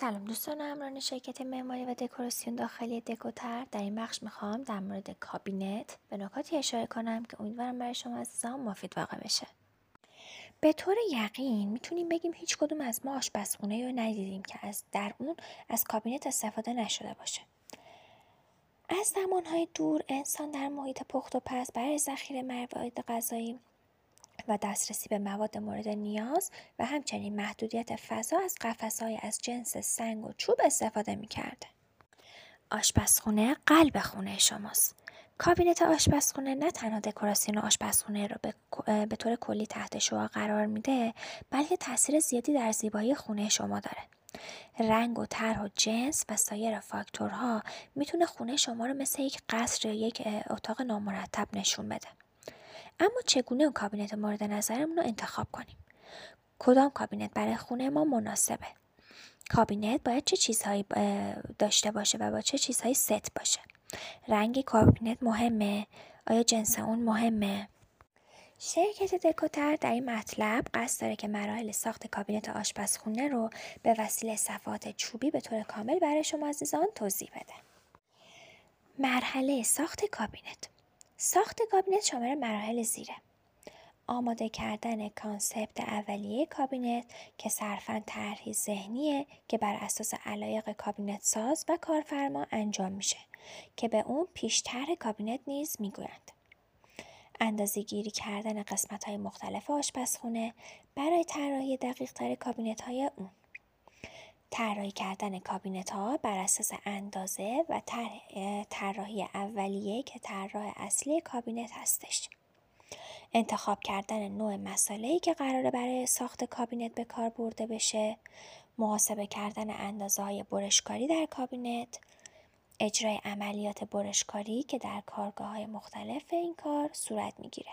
سلام دوستان همراهان شرکت معماری و دکوراسیون داخلی دکوتر. در این بخش می‌خوام در مورد کابینت به نکاتی اشاره کنم که امیدوارم برای شما عزیزان مفید واقع بشه. به طور یقین می‌تونیم بگیم هیچ کدوم از ما آشپزخونه رو ندیدیم که از در اون از کابینت استفاده نشده باشه. از زمانهای دور انسان در محیط پخت و پز برای ذخیره مواد غذایی و دسترسی به مواد مورد نیاز و همچنین محدودیت فضا از قفسهای از جنس سنگ و چوب استفاده می کرده. آشپزخونه قلب خونه شماست. کابینت آشپزخونه نه تنها دکوراسیون آشپزخونه را به, به طور کلی تحت شعا قرار میده بلکه تاثیر زیادی در زیبایی خونه شما داره. رنگ و طرح و جنس و سایر فاکتورها می‌تونه خونه شما رو مثل یک قصر یا یک اتاق نامرتب نشون بده. اما چگونه اون کابینت مورد نظرمون رو انتخاب کنیم؟ کدام کابینت برای خونه ما مناسبه؟ کابینت باید چه چیزهایی داشته باشه و با چه چیزهایی ست باشه؟ رنگ کابینت مهمه؟ آیا جنس اون مهمه؟ شرکت دکوطرح در این مطلب قصد داره که مراحل ساخت کابینت آشپزخونه رو به وسیله صفحات چوبی به طور کامل برای شما عزیزان توضیح بده. مرحله ساخت کابینت. ساخت کابینت شامل مراحل زیره. آماده کردن concept اولیه کابینت که صرفا طرحی ذهنیه که بر اساس علایق کابینت ساز و کارفرما انجام میشه که به اون پیش طرح کابینت نیز می‌گویند. اندازه گیری کردن قسمت های مختلف آشپزخونه برای طراحی دقیق تر کابینت های اون. طراحی کردن کابینت ها بر اساس اندازه و طراحی اولیه که طراح اصلی کابینت هستش. انتخاب کردن نوع مصالح که قراره برای ساخت کابینت به کار برده بشه، محاسبه کردن اندازه های برشکاری در کابینت، اجرای عملیات برشکاری که در کارگاه های مختلف این کار صورت می‌گیره.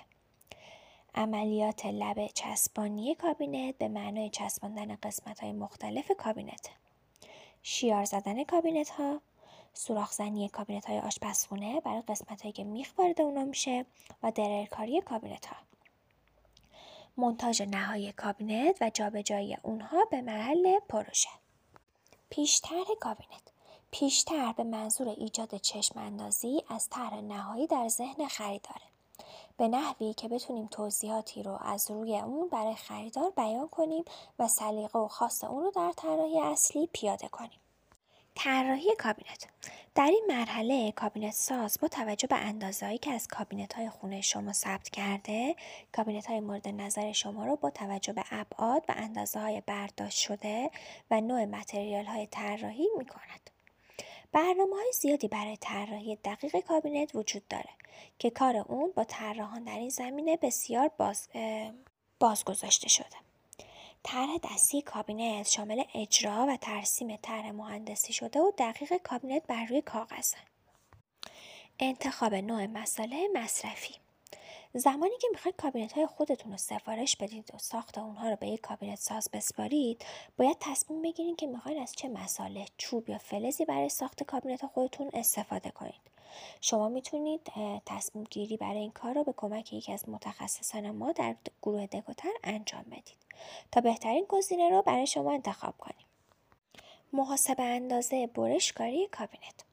عملیات لبه چسبانی کابینت به معنای چسباندن قسمت های مختلف کابینت. شیار زدن کابینت ها سوراخ زنی کابینت های آشپزخونه برای قسمت هایی که میخ وارد اونا میشه و دررکاری کابینت ها مونتاژ نهایی کابینت و جابجایی اونها به محل پروژه. پیش‌طرح کابینت. پیش‌طرح به منظور ایجاد چشم اندازی از طرح نهایی در ذهن خریداره. به نحوی که بتونیم توضیحاتی رو از روی اون برای خریدار بیان کنیم و سلیقه و خاص اون رو در طراحی اصلی پیاده کنیم. طراحی کابینت در این مرحله کابینت ساز با توجه به اندازهایی که از کابینت های خونه شما ثبت کرده کابینت های مورد نظر شما رو با توجه به ابعاد و اندازه های برداشت شده و نوع متریال های طراحی می کند. برنامه های زیادی برای طراحی دقیق کابینت وجود داره که کار اون با طراحان در این زمینه بسیار باز, باز گذاشته شده. طرح دستی کابینت شامل اجرا و ترسیم طرح مهندسی شده و دقیق کابینت بر روی کاغذ انتخاب نوع مصالح مصرفی زمانی که می‌خواید کابینت های خودتون رو سفارش بدید و ساخت اونها رو به یک کابینت ساز بسپارید باید تصمیم بگیرید که می‌خواید از چه مصالح چوب یا فلزی برای ساخت کابینت خودتون استفاده کنید. شما می‌تونید تصمیم گیری برای این کار رو به کمک یکی از متخصصان ما در گروه دکوطرح انجام بدید تا بهترین گزینه رو برای شما انتخاب کنیم. محاسبه اندازه برشکاری کابینت.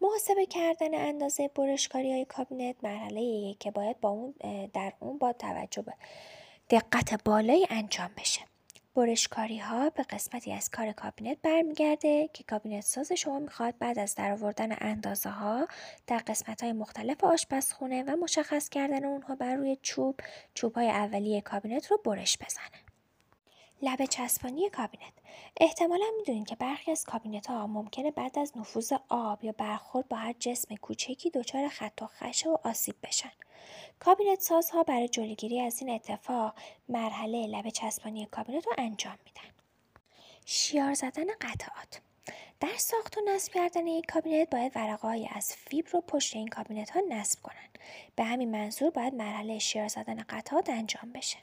محاسبه کردن اندازه برشکاری های کابینت مرحله که باید با اون در اون با توجه به دقت بالایی انجام بشه. برشکاری ها به قسمتی از کار کابینت برمیگرده که کابینت ساز شما می‌خواد بعد از درآوردن اندازه ها در قسمت های مختلف آشپزخونه و مشخص کردن اونها بر روی چوب چوب های اولیه کابینت رو برش بزنه. لبه چسبانی کابینت احتمالا می‌دونید که برخی از کابینت ها ممکنه بعد از نفوذ آب یا برخورد با هر جسم کوچکی دچار خط و خشه و آسیب بشن کابینت سازها برای جلوگیری از این اتفاق مرحله لبه چسبانی کابینت رو انجام میدن شیار زدن قطعات در ساخت و نصب کردن یک کابینت باید ورقه‌ای از فیبر رو پشت این کابینت ها نصب کنند. به همین منظور باید مرحله شیار زدن قطعات انجام بشه.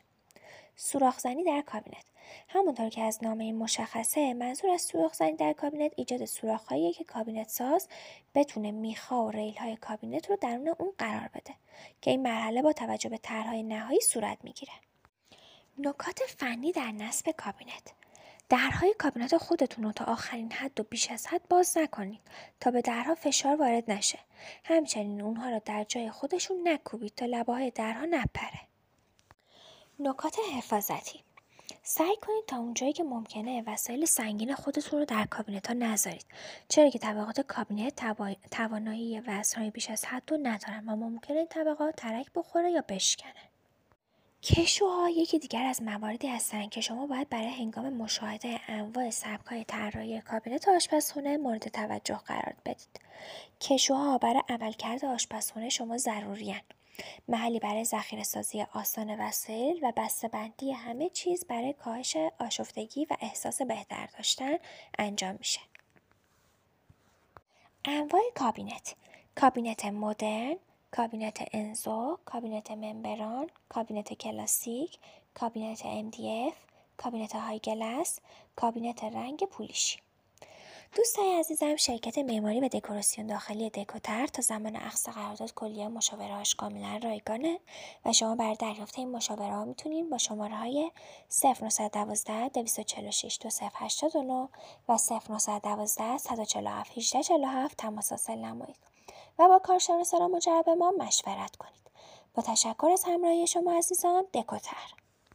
سوراخزنی در کابینت همونطور که از نامش مشخصه منظور از سوراخزنی در کابینت ایجاد سوراخهایی که کابینت ساز بتونه میخ‌ها و ریل های کابینت رو درون اون قرار بده که این مرحله با توجه به طرحهای نهایی صورت می‌گیره نکات فنی در نصب کابینت درهای کابینت خودتون رو تا آخرین حد و بیش از حد باز نکنید تا به درها فشار وارد نشه. همچنین اونها رو در جای خودشون نکوبید تا لبه درها نپره. نکات حفاظتی سعی کنید تا اونجایی که ممکنه وسایل سنگین خودتون رو در کابینت ها نذارید چرا که طبقات کابینت توانایی وزنهای بیش از حد رو ندارن و ممکنه طبقات ترک بخوره یا بشکنه کشوها یکی دیگر از مواردی هستند که شما باید برای هنگام مشاهده انواع سبک‌های طراحی کابینت آشپزخونه مورد توجه قرار بدید. کشوها برای عملکرد آشپزخونه شما ضروریان. محلی برای سازی آسان وسایل و بندی همه چیز برای کاهش آشفتگی و احساس بهتر داشتن انجام میشه. انواع کابینت کابینت مدرن کابینت انزو، کابینت ممبران، کابینت کلاسیک، کابینت MDF، کابینت high gloss، کابینت رنگ پولیشی. دوستای عزیزم شرکت معماری و دکوراسیون داخلی دکوطرح تا زمان عقد قرارداد کلیه مشاورهاش کاملا رایگانه و شما برای دریافت این مشاوره ها می‌تونین با شماره های 0912 246 2089 و 0912 147 1847 تماس حاصل نمایید. و با کارشناسان مجرب ما مشورت کنید. با تشکر از همراهی شما عزیزان دکوتر